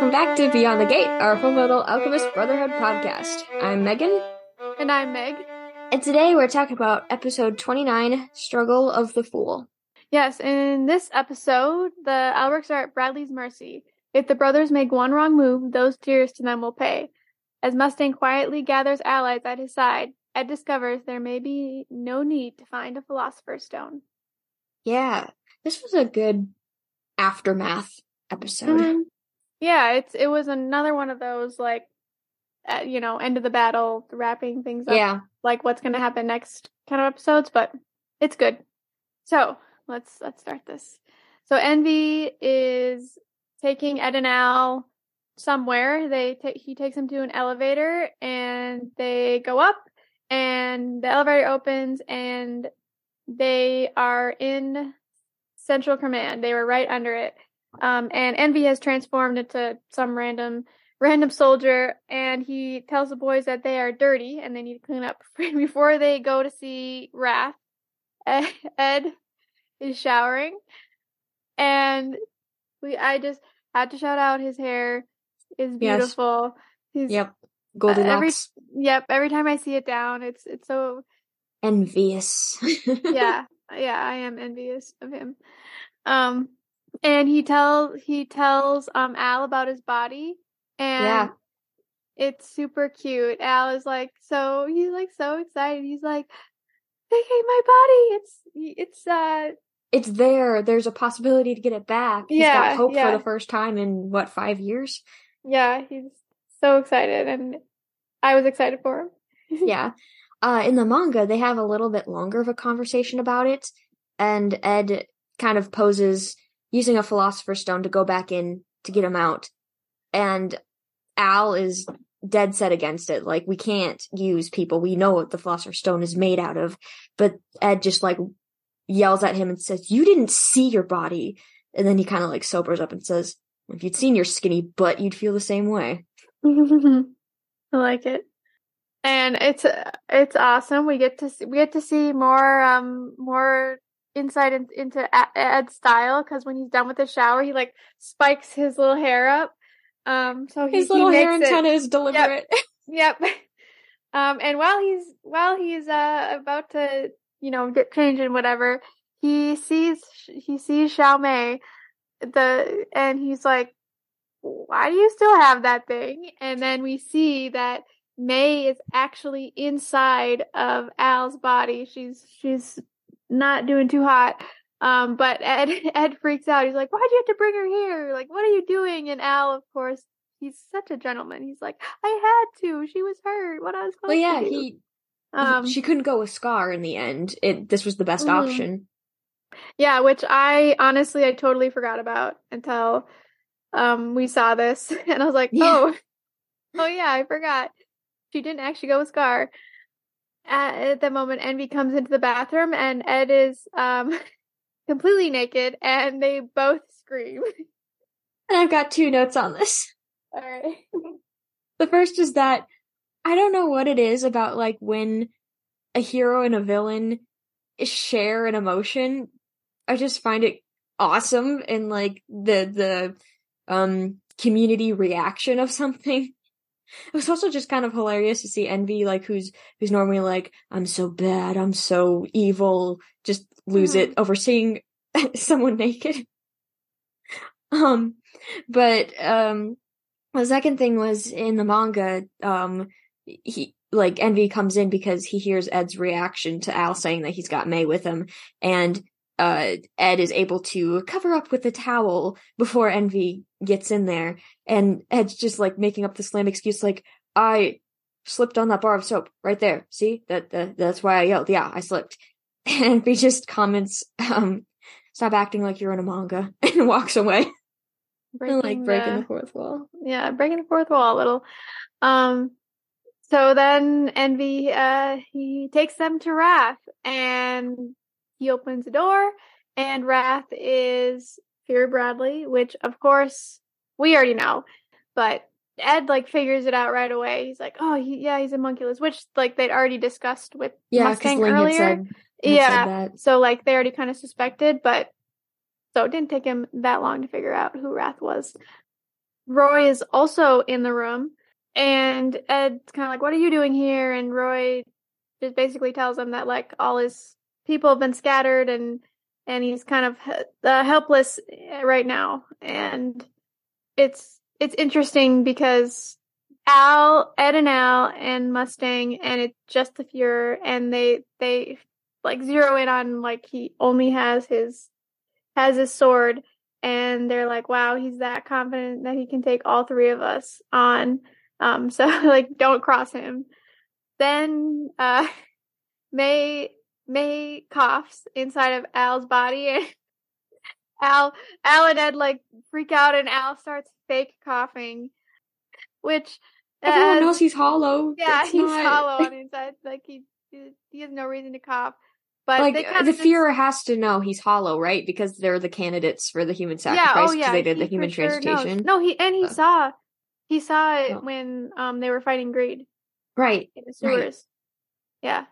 welcome back to Beyond the Gate, our Fullmetal Alchemist Brotherhood podcast. I'm Megan, And I'm Meg. and today we're talking about episode 29, Struggle of the Fool. Yes, in this episode, the Elrics are at Bradley's mercy. If the brothers make one wrong move, those dearest to them will pay. As Mustang quietly gathers allies at his side, Ed discovers there may be no need to find a Philosopher's Stone. Yeah, this was a good aftermath episode. Mhm. Yeah, it's it was another one of those like, uh, you know, end of the battle, wrapping things up, Yeah, like what's going to happen next kind of episodes, but it's good. So let's let's start this. So Envy is taking Ed and Al somewhere. They ta- he takes them to an elevator and they go up and the elevator opens and they are in Central Command. They were right under it. Um, and Envy has transformed into some random random soldier and he tells the boys that they are dirty and they need to clean up before they go to see Wrath. Ed, is showering and we I just had to shout out his hair is Yes. beautiful. He's yep. Goldilocks. every yep, every time I see it down it's it's so Envious. yeah, yeah, I am envious of him. Um, and he tells he tells um Al about his body, and Yeah. it's super cute. Al is like so he's like so excited. He's like, "They ate my body. It's it's uh it's there. There's a possibility to get it back. He's Yeah, got hope yeah. for the first time in what, five years? yeah." He's so excited, and I was excited for him. yeah. Uh, in the manga, they have a little bit longer of a conversation about it, and Ed kind of poses using a philosopher's stone to go back in to get him out, and Al is dead set against it. Like we can't use people. We know what the philosopher's stone is made out of, but Ed just like yells at him and says, "You didn't see your body," and then he kind of like sobers up and says, "If you'd seen your skinny butt, you'd feel the same way." I like it. And it's it's awesome. We get to see, we get to see more um more insight in, into Ed's style because when he's done with the shower, he like spikes his little hair up. Um, so he, His little hair makes it- antenna is deliberate. Yep. Um, and while he's while he's uh about to you know get changed and whatever, he sees he sees Xiao Mei, the and he's like, "Why do you still have that thing?" And then we see that May is actually inside of Al's body. She's she's not doing too hot. Um, but Ed Ed freaks out. He's like, "Why'd you have to bring her here? Like, what are you doing?" And Al, of course, he's such a gentleman. He's like, "I had to. She was hurt. What I was supposed Well, yeah, to do." he, um, she couldn't go with Scar in the end. It this was the best Mhm. option. yeah, which I honestly I totally forgot about until um we saw this, and I was like, Yeah. "Oh, oh yeah, I forgot." She didn't actually go with Scar. At, at the moment, Envy comes into the bathroom, and Ed is um completely naked, and they both scream. And I've got two notes on this. All right. The first is that I don't know what it is about like when a hero and a villain share an emotion. I just find it awesome and like the the um community reaction of something. It was also just kind of hilarious to see Envy, like who's who's normally like, I'm so bad, I'm so evil, just lose it over seeing someone naked. Um, but um, the second thing was in the manga, um, he like Envy comes in because he hears Ed's reaction to Al saying that he's got May with him, and uh, Ed is able to cover up with a towel before Envy gets in there, and Ed's just like making up this lame excuse, like I slipped on that bar of soap right there. See that, that that's why I yelled. Yeah, I slipped. And Envy just comments, um, "Stop acting like you're in a manga," and walks away. And, like breaking the fourth wall. yeah, breaking the fourth wall a little. Um, so then Envy, uh, he takes them to Wrath and he opens the door and Wrath is Fuhrer Bradley, which of course we already know, but Ed like figures it out right away. He's like, oh, he, yeah, he's a homunculus, which like they'd already discussed with Yeah, Mustang Ling had earlier. said, had yeah, said that. so like they already kind of suspected, but so it didn't take him that long to figure out who Wrath was. Roy is also in the room, and Ed's kind of like, "What are you doing here?" And Roy just basically tells him that like all his people have been scattered, and and he's kind of uh, helpless right now. And it's it's interesting because Al, Ed, and Al, and Mustang, and it's just the Fuhrer, and they they like zero in on like he only has his has his sword. And they're like wow he's that confident that he can take all three of us on. Um so like don't cross him. Then uh may may coughs inside of al's body and al al and ed like freak out and al starts fake coughing which everyone knows he's hollow yeah it's he's not... hollow on the inside like he he has no reason to cough but like the just... Has to know he's hollow, right? Because they're the candidates for the human sacrifice. Yeah, oh yeah, they did he the human sure transmutation. No, he and he uh, saw he saw it oh. when um they were fighting greed. Right. In the sewers. Right. Yeah.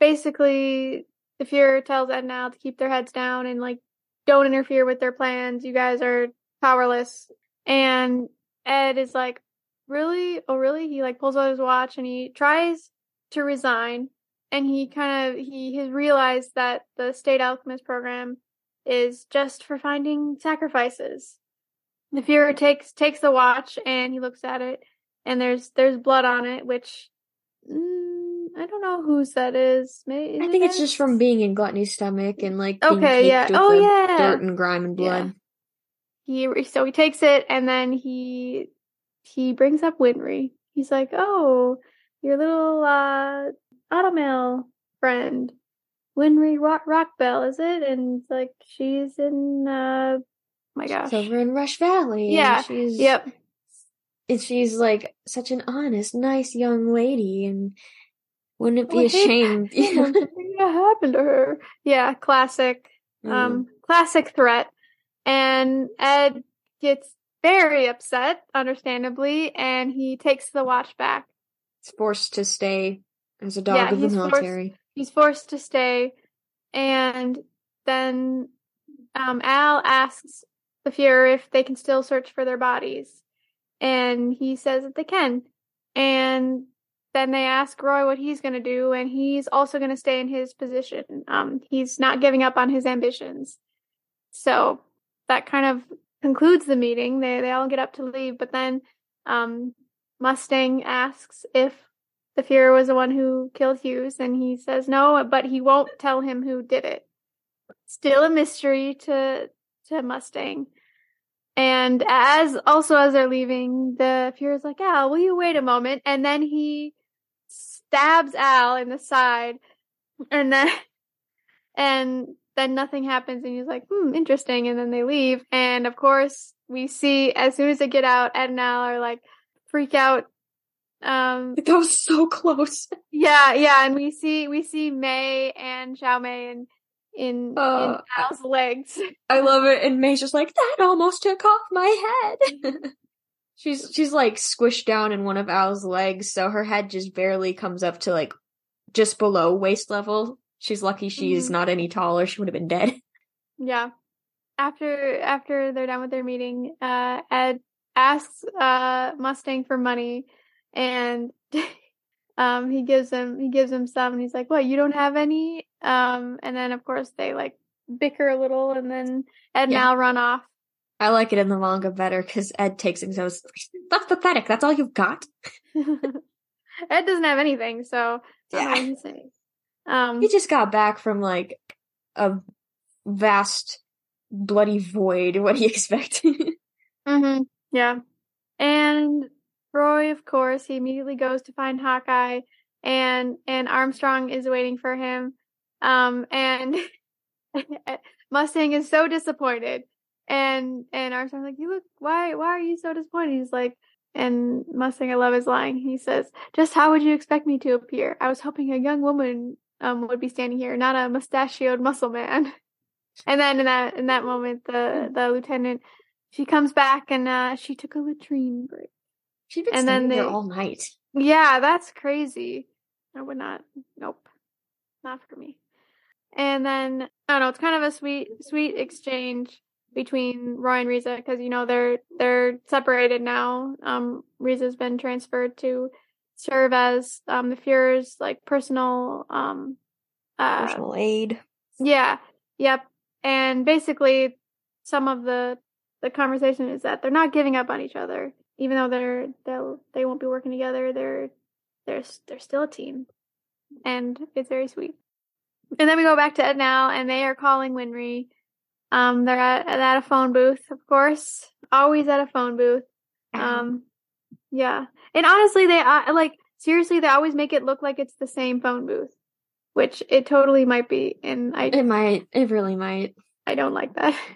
Basically, the Fuhrer tells Ed now to keep their heads down and like don't interfere with their plans. You guys are powerless. And Ed is like, really? Oh, really? He like pulls out his watch and he tries to resign and he kind of he has realized that the state alchemist program is just for finding sacrifices. The Fuhrer takes takes the watch and he looks at it, and there's there's blood on it, which mm, I don't know whose that is. Maybe I think it's just from being in Gluttony's stomach and like okay, yeah, oh yeah, dirt and grime and blood. Yeah. He so he takes it and then he he brings up Winry. He's like, "Oh, your little uh Automail friend, Winry Rock Rockbell, is it? And like she's in uh my gosh. She's over in Rush Valley. Yeah. she's Yep. And she's like such an honest, nice young lady and wouldn't it be a shame? Something happened to her. Yeah, classic. Mm. Um classic threat. And Ed gets very upset, understandably, and he takes the watch back. He's forced to stay as a dog yeah, of the military. Forced, he's forced to stay. And then um, Al asks the Fuhrer if they can still search for their bodies. And he says that they can. And then they ask Roy what he's going to do, and he's also going to stay in his position. Um, he's not giving up on his ambitions. So that kind of concludes the meeting. They they all get up to leave, but then um, Mustang asks if the Fuhrer was the one who killed Hughes, and he says no, but he won't tell him who did it. Still a mystery to to Mustang. And as also as they're leaving, the Fuhrer's like, Al, will you wait a moment? And then he stabs Al in the side, and then and then nothing happens, and he's like, hmm, interesting. And then they leave, and of course we see as soon as they get out, Ed and Al are like freak out um, that was so close. Yeah, yeah, and we see we see May and Xiaomei in in, uh, in Al's legs. I love it, and May's just like that almost took off my head. she's she's like squished down in one of Al's legs, so her head just barely comes up to like just below waist level. She's lucky she's mm-hmm. not any taller. She would have been dead. Yeah. After after they're done with their meeting, uh, Ed asks uh, Mustang for money and um he gives him he gives him some and he's like what you don't have any um and then of course they like bicker a little and then ed and yeah. al run off i like it in the manga better because ed takes him so that's pathetic. That's all you've got? Ed doesn't have anything so yeah. um he just got back from like a vast bloody void. What do you expect? Mm-hmm. Yeah. And Roy, of course, he immediately goes to find Hawkeye, and and Armstrong is waiting for him. Um, and Mustang is so disappointed, and and Armstrong's like, "You look why why are you so disappointed?" He's like, and Mustang, I love his line. He says, "Just how would you expect me to appear? I was hoping a young woman um would be standing here, not a mustachioed muscle man." And then in that in that moment, the the lieutenant she comes back and uh, she took a latrine break. She'd been and then they, there all night. Yeah, that's crazy. I would not. Nope, not for me. And then I don't know. It's kind of a sweet, sweet exchange. Between Roy and Riza because you know they're they're separated now. Um, Riza's been transferred to serve as um the Fuhrer's like personal um uh, Personal aide. yeah, yep. And basically, some of the the conversation is that they're not giving up on each other, even though they're they'll they won't be working together. They're they're they're still a team, and it's very sweet. And then we go back to Ed now, and they are calling Winry. Um, they're at, at a phone booth, of course, always at a phone booth. Um, yeah, and honestly, they uh, like seriously, they always make it look like it's the same phone booth, which it totally might be, and I it might. It really might. I don't like that.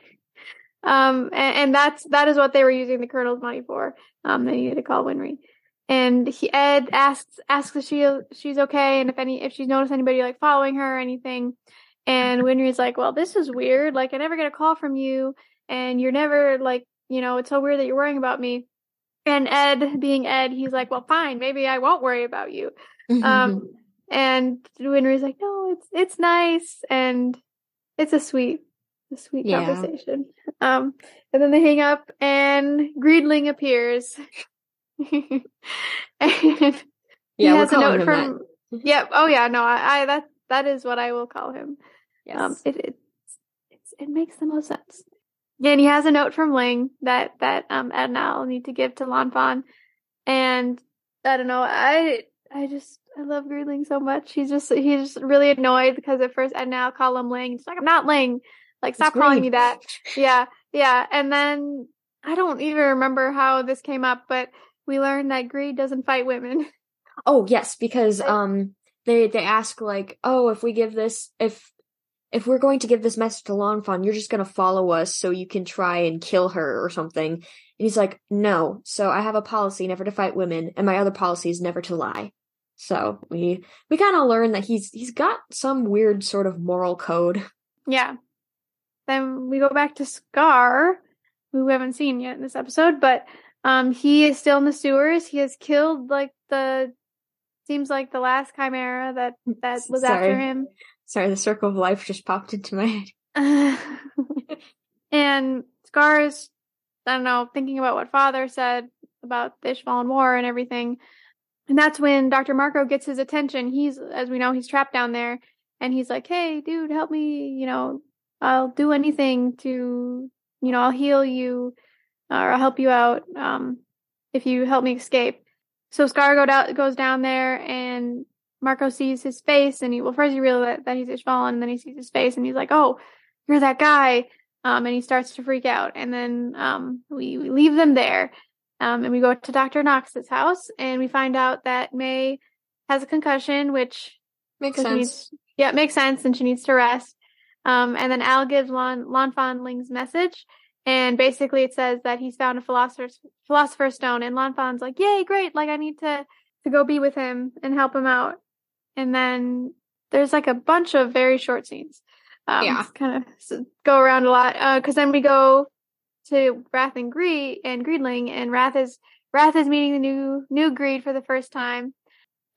Um, and, and, that's that is what they were using the colonel's money for. Um, they needed to call Winry, and he Ed asks asks if she she's okay and if any if she's noticed anybody like following her or anything. And Winry's like, well, this is weird. Like, I never get a call from you, and you're never like, you know, it's so weird that you're worrying about me. And Ed, being Ed, he's like, well, fine, maybe I won't worry about you. Um, and Winry's like, no, it's it's nice, and it's a sweet a sweet yeah. conversation. Um, and then they hang up, and Greedling appears. and yeah, he has a note from. Yep. Yeah, oh yeah. No, I, I, that that is what I will call him. Yes. Um, it it it makes the most sense. Yeah, and he has a note from Ling that that um Ed and Al need to give to Lan Fan, and I don't know. I I just I love Greedling so much. He's just he's just really annoyed because at first Ed and Al call him Ling. He's like, I'm not Ling. Like, stop calling me that. Yeah, yeah. And then I don't even remember how this came up, but we learned that greed doesn't fight women. Oh yes, because um they they ask like, oh, if we give this if if we're going to give this message to Lan Fan, you're just gonna follow us so you can try and kill her or something. And he's like, no. So I have a policy never to fight women, and my other policy is never to lie. So we we kind of learn that he's he's got some weird sort of moral code. Yeah, then we go back to Scar, who we haven't seen yet in this episode, but um, he is still in the sewers. He has killed like the seems like the last chimera that that was Sorry. after him. Sorry, the circle of life just popped into my head. and Scar's, I don't know, thinking about what Father said about the Ishvalan War and everything. And that's when Dr. Marco gets his attention. He's, as we know, he's trapped down there. And he's like, hey, dude, help me, you know, I'll do anything to, you know, I'll heal you or I'll help you out um, if you help me escape. So Scar go down, goes down there and Marco sees his face and he, well, first he realizes that, that he's Ishvalan and then he sees his face and he's like, oh, you're that guy. Um, and he starts to freak out. And then um, we, we leave them there. Um, and we go to Dr. Knox's house and we find out that May has a concussion, which makes sense. Needs, yeah, it makes sense and she needs to rest. Um, and then Al gives Lan, Fan Ling's message. And basically it says that he's found a philosopher's, philosopher's stone. And Lan Fan's like, yay, great. Like I need to, to go be with him and help him out. And then there's like a bunch of very short scenes. Um, yeah. kind of go around a lot. Uh, cause then we go to Wrath and Greed and Greedling and Wrath is, Wrath is meeting the new, new Greed for the first time.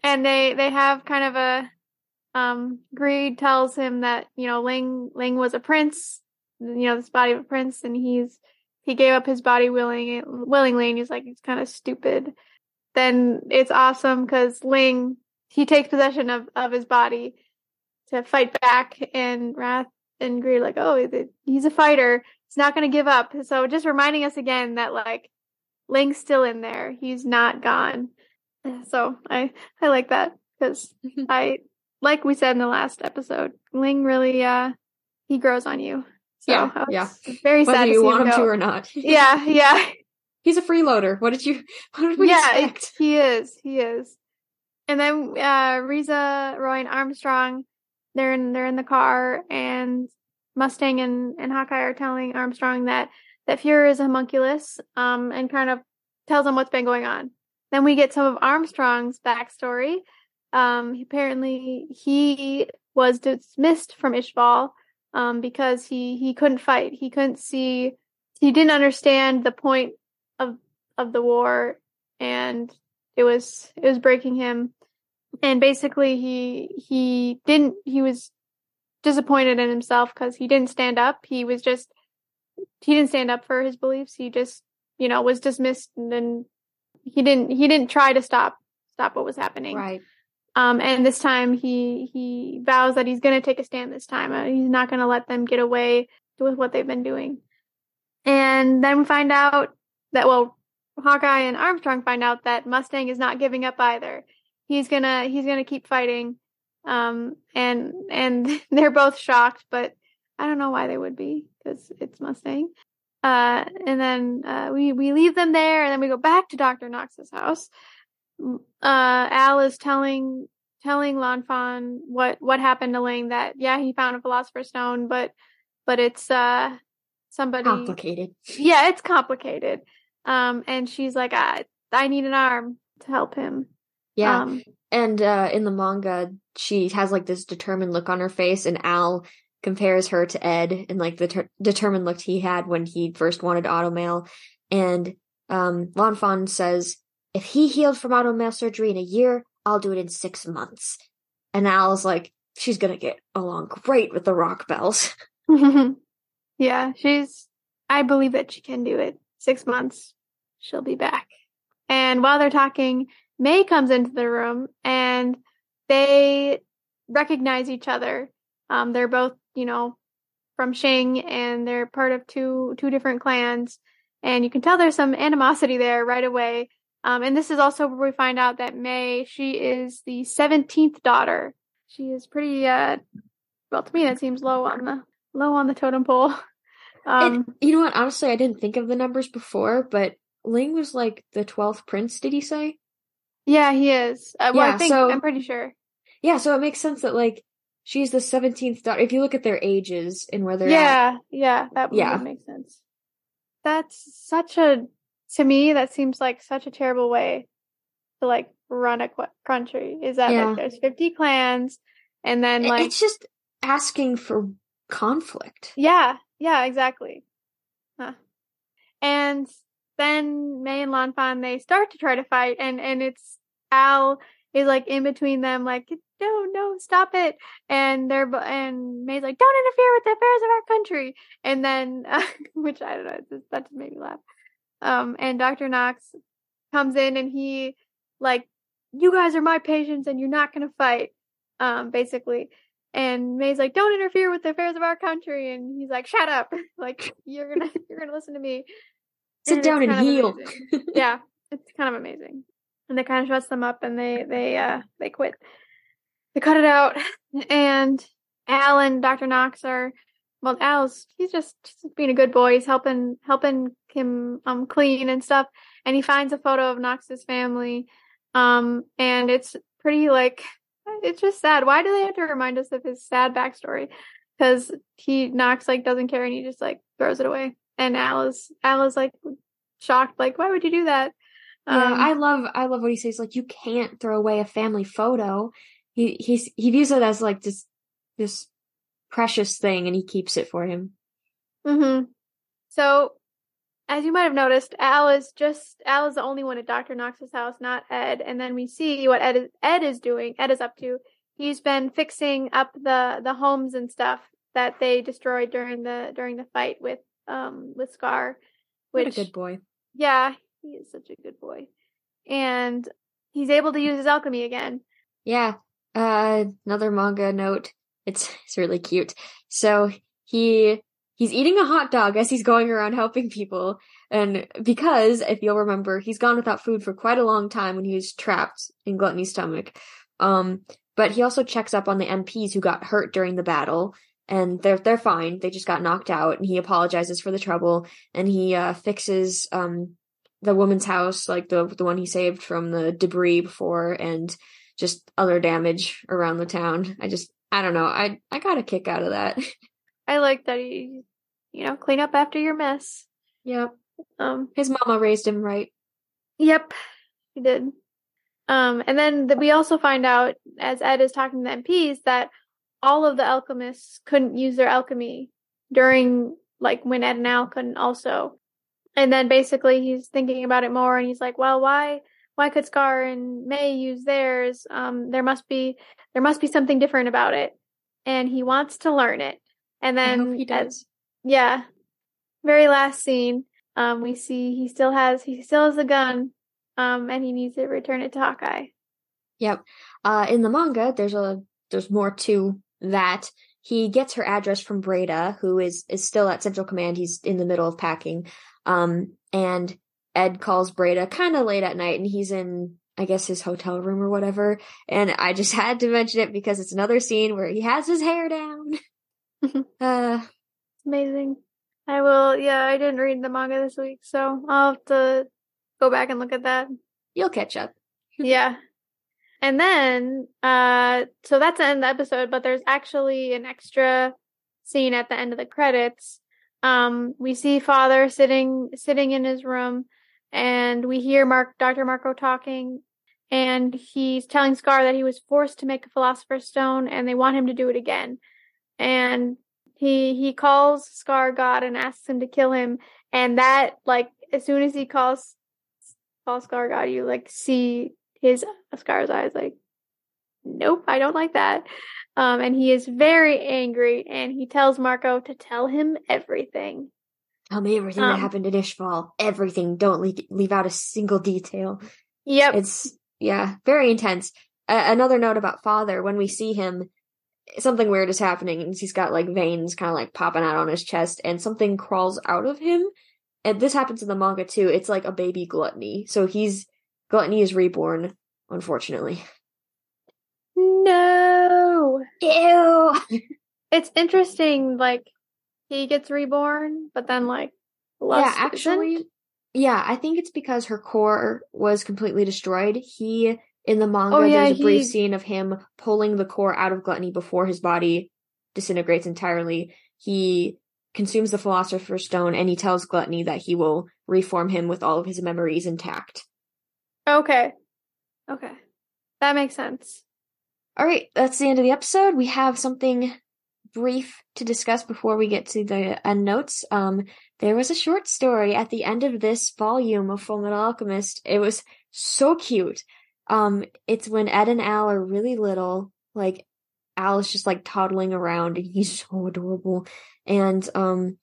And they, they have kind of a, um, Greed tells him that, you know, Ling, Ling was a prince, you know, this body of a prince, and he's, he gave up his body willing, willingly, and he's like, he's kind of stupid. Then it's awesome because Ling, he takes possession of, of his body to fight back, and Wrath and Greed like, oh, he's a fighter. He's not going to give up. So just reminding us again that like Ling's still in there. He's not gone. So I, I like that because I, like we said in the last episode, Ling really uh he grows on you. So yeah, yeah. Very Whether sad. you want him, him to or not. yeah, yeah. He's a freeloader. What did you? What did we yeah, expect? he is. He is. And then uh Riza, Roy, and Armstrong, they're in they're in the car, and Mustang and and Hawkeye are telling Armstrong that that Fuhrer is a homunculus, um, and kind of tells him what's been going on. Then we get some of Armstrong's backstory um, apparently he was dismissed from Ishval um, because he he couldn't fight. He couldn't see. He didn't understand the point of of the war, and it was it was breaking him. And basically, he he didn't. He was disappointed in himself because he didn't stand up. He was just he didn't stand up for his beliefs. He just, you know, was dismissed and then he didn't he didn't try to stop stop what was happening. Right. Um, and this time he he vows that he's going to take a stand. This time uh, he's not going to let them get away with what they've been doing. And then we find out that well, Hawkeye and Armstrong find out that Mustang is not giving up either. He's gonna he's gonna keep fighting. Um, and and they're both shocked, but I don't know why they would be because it's Mustang. Uh, and then uh, we we leave them there, and then we go back to Doctor Knox's house uh, Al is telling telling Lan Fan what what happened to Ling that yeah he found a philosopher's stone but but it's uh somebody complicated yeah it's complicated um and she's like I I need an arm to help him yeah um, and uh in the manga she has like this determined look on her face and Al compares her to Ed and like the ter- determined look he had when he first wanted automail and um Lan Fan says if he healed from automail surgery in a year, I'll do it in six months. And Al's like, she's gonna get along great with the Rockbells. yeah, she's, I believe that she can do it. Six months, she'll be back. And while they're talking, May comes into the room and they recognize each other. Um, they're both, you know, from Shing and they're part of two, two different clans. And you can tell there's some animosity there right away. Um, and this is also where we find out that May, she is the 17th daughter. She is pretty, uh, well, to me, that seems low on the, low on the totem pole. Um, you know what? Honestly, I didn't think of the numbers before, but Ling was like the 12th prince, did he say? Yeah, he is. Uh, well, yeah, I think, so, I'm pretty sure. Yeah, so it makes sense that like, she's the 17th daughter. If you look at their ages and where they're yeah, at. Yeah, that would yeah. make sense. That's such a to me that seems like such a terrible way to like run a country is that yeah. like there's 50 clans and then like it's just asking for conflict yeah yeah exactly huh. and then may and Lan Fan they start to try to fight and and it's al is like in between them like no no stop it and they're and may's like don't interfere with the affairs of our country and then uh, which i don't know just, that just made me laugh um, and Dr. Knox comes in and he like, you guys are my patients and you're not going to fight. Um, basically. And May's like, don't interfere with the affairs of our country. And he's like, shut up. like, you're going to, you're to listen to me. Sit and down and heal. yeah. It's kind of amazing. And they kind of shuts them up and they, they, uh, they quit. They cut it out. And Al and Dr. Knox are well, Al's he's just, just being a good boy. He's helping helping him um clean and stuff. And he finds a photo of Knox's family. Um, and it's pretty like it's just sad. Why do they have to remind us of his sad backstory? Because he Knox like doesn't care and he just like throws it away. And Al is Alice like shocked, like, why would you do that? Yeah, um, I love I love what he says, like you can't throw away a family photo. He he's he views it as like this this precious thing and he keeps it for him. Mm-hmm. So, as you might have noticed, Al is just Al is the only one at Doctor Knox's house, not Ed. And then we see what Ed is, Ed is doing. Ed is up to. He's been fixing up the the homes and stuff that they destroyed during the during the fight with um with Scar. Which, what a good boy. Yeah, he is such a good boy, and he's able to use his alchemy again. Yeah. Uh, another manga note. It's it's really cute. So he he's eating a hot dog as he's going around helping people. And because, if you'll remember, he's gone without food for quite a long time when he was trapped in Gluttony's stomach. Um, but he also checks up on the MPs who got hurt during the battle. And they're they're fine. They just got knocked out, and he apologizes for the trouble. And he uh, fixes um, the woman's house, like the the one he saved from the debris before, and just other damage around the town. I just I don't know. I I got a kick out of that. I like that he, you know, clean up after your mess. Yep. Um, his mama raised him right. Yep, he did. Um, and then the, we also find out as Ed is talking to the MPs that all of the alchemists couldn't use their alchemy during like when Ed and Al couldn't also. And then basically he's thinking about it more and he's like, well, why why could Scar and May use theirs? Um, there must be there must be something different about it, and he wants to learn it. And then he does. Yeah, very last scene, um, we see he still has he still has the gun, um, and he needs to return it to Hawkeye. Yep. Uh, in the manga, there's a there's more to that. He gets her address from Breda, who is is still at Central Command. He's in the middle of packing. Um, and Ed calls Breda kind of late at night, and he's in I guess his hotel room or whatever. And I just had to mention it because it's another scene where he has his hair down. uh, Amazing. I will. Yeah, I didn't read the manga this week, so I'll have to go back and look at that. You'll catch up. yeah. And then, uh, so that's the end of the episode, but there's actually an extra scene at the end of the credits. Um, we see father sitting, sitting in his room and we hear Mark, Dr. Marco talking and he's telling Scar that he was forced to make a philosopher's stone and they want him to do it again. And he, he calls Scar God and asks him to kill him. And that, like, as soon as he calls, calls Scar God, you like see his Scar's eyes like, nope, I don't like that. Um, and he is very angry and he tells Marco to tell him everything. Tell me everything Um, that happened in Ishval. Everything. Don't leave, leave out a single detail. Yep. It's, yeah, very intense. Uh, another note about father, when we see him, something weird is happening and he's got like veins kind of like popping out on his chest and something crawls out of him. And this happens in the manga too. It's like a baby gluttony. So he's, gluttony is reborn, unfortunately. no. Ew! It's interesting, like, he gets reborn, but then, like, yeah, actually, isn't? yeah, I think it's because her core was completely destroyed. He, in the manga, Oh, yeah, there's a brief he- scene of him pulling the core out of gluttony before his body disintegrates entirely. He consumes the Philosopher's Stone and he tells Gluttony that he will reform him with all of his memories intact. Okay. Okay. That makes sense. All right, that's the end of the episode. We have something brief to discuss before we get to the end notes. Um, there was a short story at the end of this volume of Full Metal Alchemist. It was so cute. Um, it's when Ed and Al are really little, like Al is just like toddling around and he's so adorable. And, um,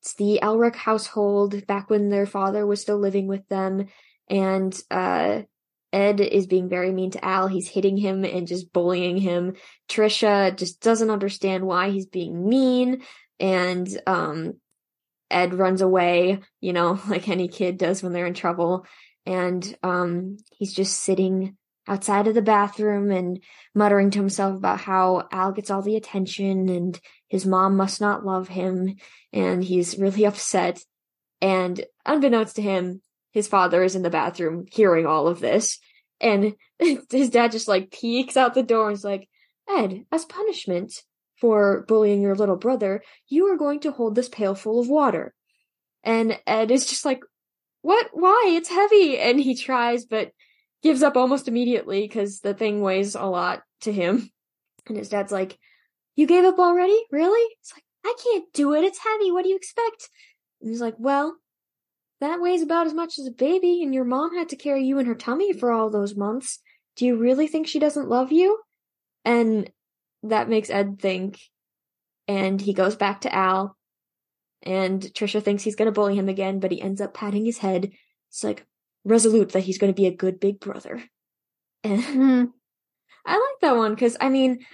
it's the Elric household back when their father was still living with them. And, uh, Ed is being very mean to Al. He's hitting him and just bullying him. Trisha just doesn't understand why he's being mean. And, um, Ed runs away, you know, like any kid does when they're in trouble. And, um, he's just sitting outside of the bathroom and muttering to himself about how Al gets all the attention and his mom must not love him. And he's really upset. And unbeknownst to him, his father is in the bathroom hearing all of this. And his dad just like peeks out the door and is like, Ed, as punishment for bullying your little brother, you are going to hold this pail full of water. And Ed is just like, what? Why? It's heavy. And he tries, but gives up almost immediately because the thing weighs a lot to him. And his dad's like, you gave up already? Really? It's like, I can't do it. It's heavy. What do you expect? And he's like, well, that weighs about as much as a baby, and your mom had to carry you in her tummy for all those months. Do you really think she doesn't love you? And that makes Ed think. And he goes back to Al. And Trisha thinks he's gonna bully him again, but he ends up patting his head. It's like resolute that he's gonna be a good big brother. And. I like that one because I mean,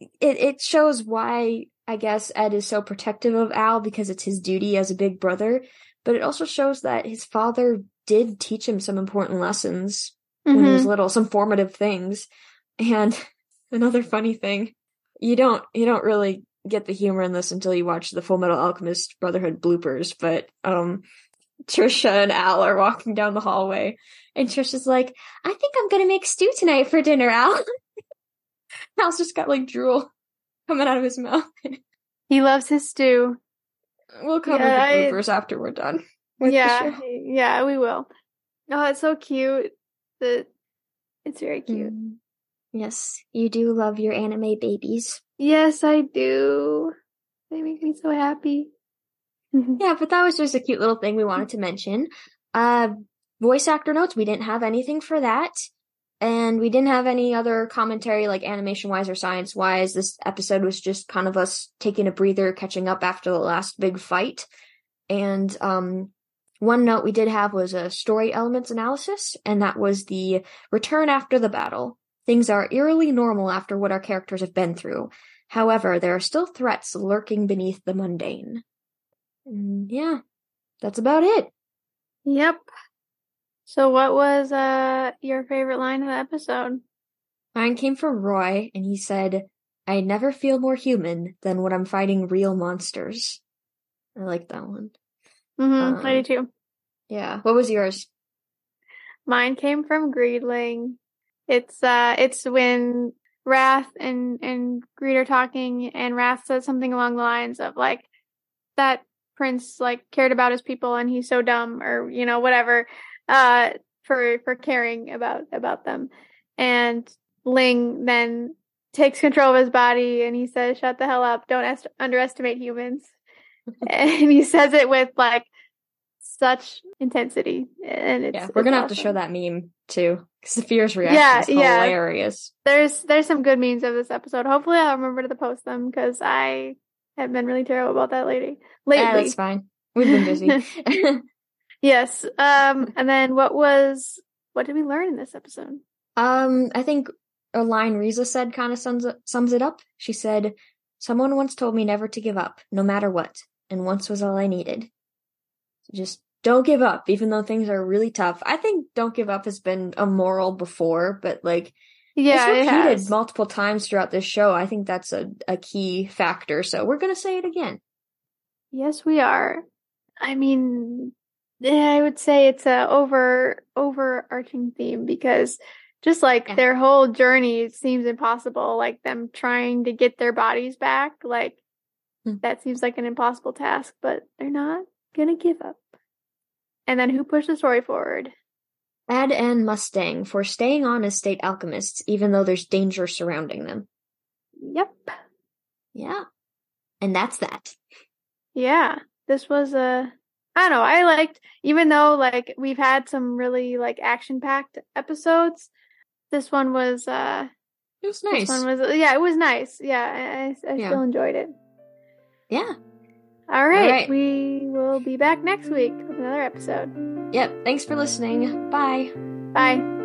it it shows why I guess Ed is so protective of Al because it's his duty as a big brother, but it also shows that his father did teach him some important lessons when he was Mhm. little, some formative things. And another funny thing, you don't you don't really get the humor in this until you watch the Full Metal Alchemist Brotherhood bloopers, but um Trisha and Al are walking down the hallway and Trisha's like, I think I'm gonna make stew tonight for dinner, Al. Al's just got like drool coming out of his mouth. He loves his stew. we'll cover Yeah, the bloopers after we're done. yeah, yeah, we will. Oh, it's so cute. The it's very cute. Mm. Yes, you do love your anime babies. Yes, I do. They make me so happy. Yeah, but that was just a cute little thing we wanted to mention. Uh, voice actor notes, we didn't have anything for that. And we didn't have any other commentary like animation wise or science wise. This episode was just kind of us taking a breather, catching up after the last big fight. And um, one note we did have was a story elements analysis, and that was the return after the battle. Things are eerily normal after what our characters have been through. However, there are still threats lurking beneath the mundane. And yeah, that's about it. Yep. So what was uh your favorite line of the episode? Mine came from Roy, and he said, I never feel more human than when I'm fighting real monsters. I like that one. Mm-hmm, Um, I do too. Yeah. What was yours? Mine came from Greedling. It's uh it's when Wrath and and Greed are talking and Wrath says something along the lines of like that prince like cared about his people and he's so dumb or you know whatever uh for for caring about about them. And Ling then takes control of his body and he says shut the hell up don't est- underestimate humans. and he says it with like such intensity and it's yeah, we're it's gonna have to show that meme too, because Saphira's reaction is yeah. hilarious. there's there's some good memes of this episode. Hopefully, I'll remember to post them because I have been really terrible about that lady lately. Yeah, that's fine. We've been busy. yes. Um. And then what was what did we learn in this episode? um, I think a line Riza said kind of sums sums it up. She said, "Someone once told me never to give up, no matter what, and once was all I needed. Just don't give up, even though things are really tough." I think "don't give up" has been a moral before, but like Yeah, it's it repeated has. multiple times throughout this show. I think that's a, a key factor. So we're gonna say it again. Yes, we are. I mean, I would say it's a over overarching theme because just like Yeah. their whole journey seems impossible, like them trying to get their bodies back, like Hmm. that seems like an impossible task, but they're not gonna give up. And then who pushed the story forward? Ed and Mustang for staying on as state alchemists, even though there's danger surrounding them. Yep. Yeah. And that's that. Yeah. This was a I don't know, I liked even though like we've had some really like action packed episodes, this one was uh It was nice. This one was yeah, it was nice. Yeah, I, I, I Yeah. still enjoyed it. yeah. All right, right. we will be back next week with another episode. Yep. Thanks for listening. Bye. Bye.